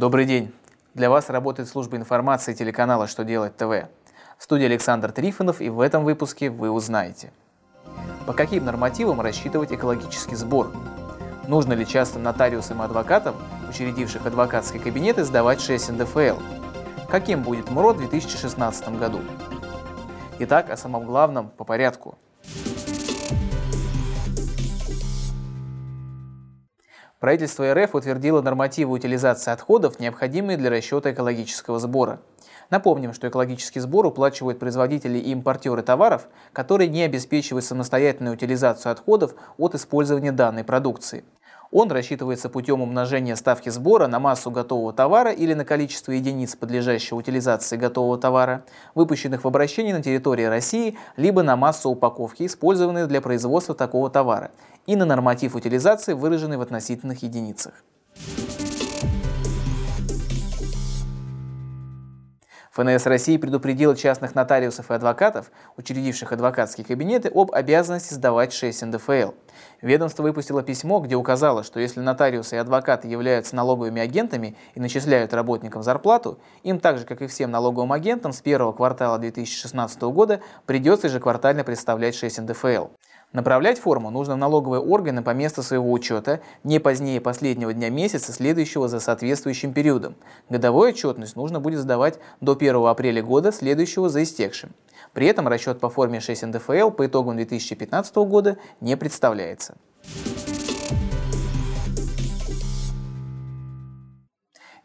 Добрый день. Для вас работает служба информации телеканала «Что делать ТВ». В студии Александр Трифонов, и в этом выпуске вы узнаете. По каким нормативам рассчитывать экологический сбор? Нужно ли частным нотариусам и адвокатам, учредивших адвокатский кабинет, сдавать 6 НДФЛ? Каким будет МРОД в 2016 году? Итак, о самом главном по порядку – Правительство РФ утвердило нормативы утилизации отходов, необходимые для расчета экологического сбора. Напомним, что экологический сбор уплачивают производители и импортеры товаров, которые не обеспечивают самостоятельную утилизацию отходов от использования данной продукции. Он рассчитывается путем умножения ставки сбора на массу готового товара или на количество единиц, подлежащих утилизации готового товара, выпущенных в обращение на территории России, либо на массу упаковки, использованные для производства такого товара, и на норматив утилизации, выраженный в относительных единицах. ФНС России предупредила частных нотариусов и адвокатов, учредивших адвокатские кабинеты, об обязанности сдавать 6 НДФЛ. Ведомство выпустило письмо, где указало, что если нотариусы и адвокаты являются налоговыми агентами и начисляют работникам зарплату, им так же, как и всем налоговым агентам, с первого квартала 2016 года придется ежеквартально представлять 6 НДФЛ. Направлять форму нужно в налоговые органы по месту своего учета не позднее последнего дня месяца, следующего за соответствующим периодом. Годовую отчетность нужно будет сдавать до 1 апреля года, следующего за истекшим. При этом расчет по форме 6 НДФЛ по итогам 2015 года не представляется.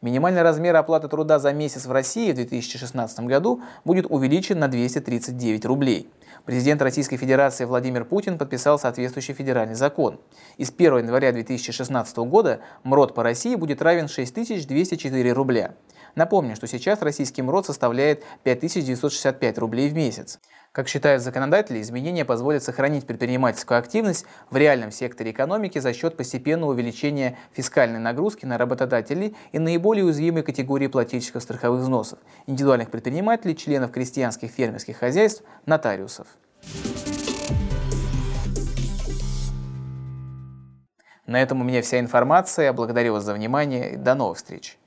Минимальный размер оплаты труда за месяц в России в 2016 году будет увеличен на 239 рублей. Президент Российской Федерации Владимир Путин подписал соответствующий федеральный закон. И с 1 января 2016 года МРОД по России будет равен 6204 рубля. Напомню, что сейчас российский МРОД составляет 5965 рублей в месяц. Как считают законодатели, изменения позволят сохранить предпринимательскую активность в реальном секторе экономики за счет постепенного увеличения фискальной нагрузки на работодателей и наиболее уязвимой категории плательщиков страховых взносов, индивидуальных предпринимателей, членов крестьянских фермерских хозяйств, нотариусов. На этом у меня вся информация. Благодарю вас за внимание до новых встреч.